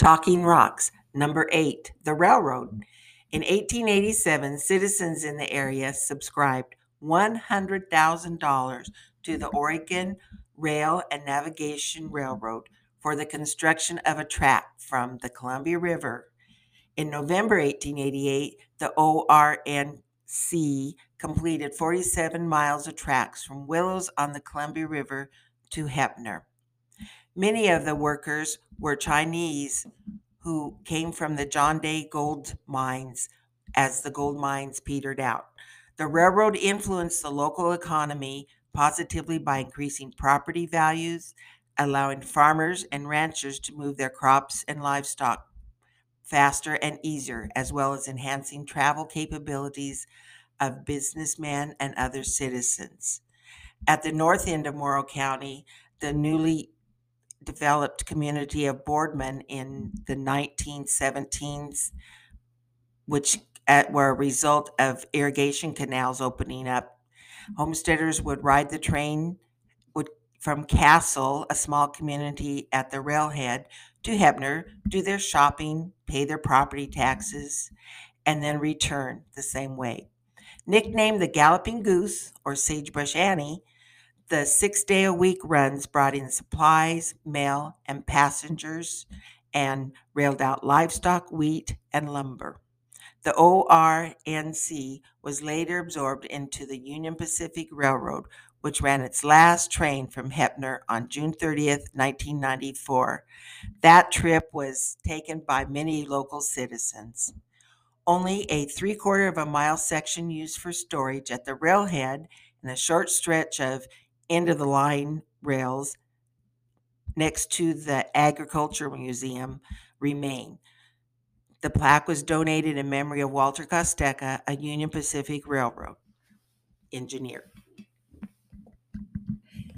Talking Rocks. Number eight, the railroad. In 1887, citizens in the area subscribed $100,000 to the Oregon Rail and Navigation Railroad for the construction of a track from the Columbia River. In November 1888, the ORNC completed 47 miles of tracks from Willows on the Columbia River to Heppner. Many of the workers were Chinese who came from the John Day gold mines as the gold mines petered out. The railroad influenced the local economy positively by increasing property values, allowing farmers and ranchers to move their crops and livestock faster and easier, as well as enhancing travel capabilities of businessmen and other citizens. At the north end of Morrow County, the newly developed community of Boardman in the 1917s, which at, were a result of irrigation canals opening up. Homesteaders would ride the train would, from Castle, a small community at the railhead, to Heppner, do their shopping, pay their property taxes, and then return the same way. Nicknamed the Galloping Goose or Sagebrush Annie, the six day a week runs brought in supplies, mail, and passengers, and railed out livestock, wheat, and lumber. The ORNC was later absorbed into the Union Pacific Railroad, which ran its last train from Heppner on June 30th, 1994. That trip was taken by many local citizens. Only a three quarter of a mile section used for storage at the railhead and a short stretch of end of the line rails next to the Agriculture Museum remain. The plaque was donated in memory of Walter Costeca, a Union Pacific Railroad engineer.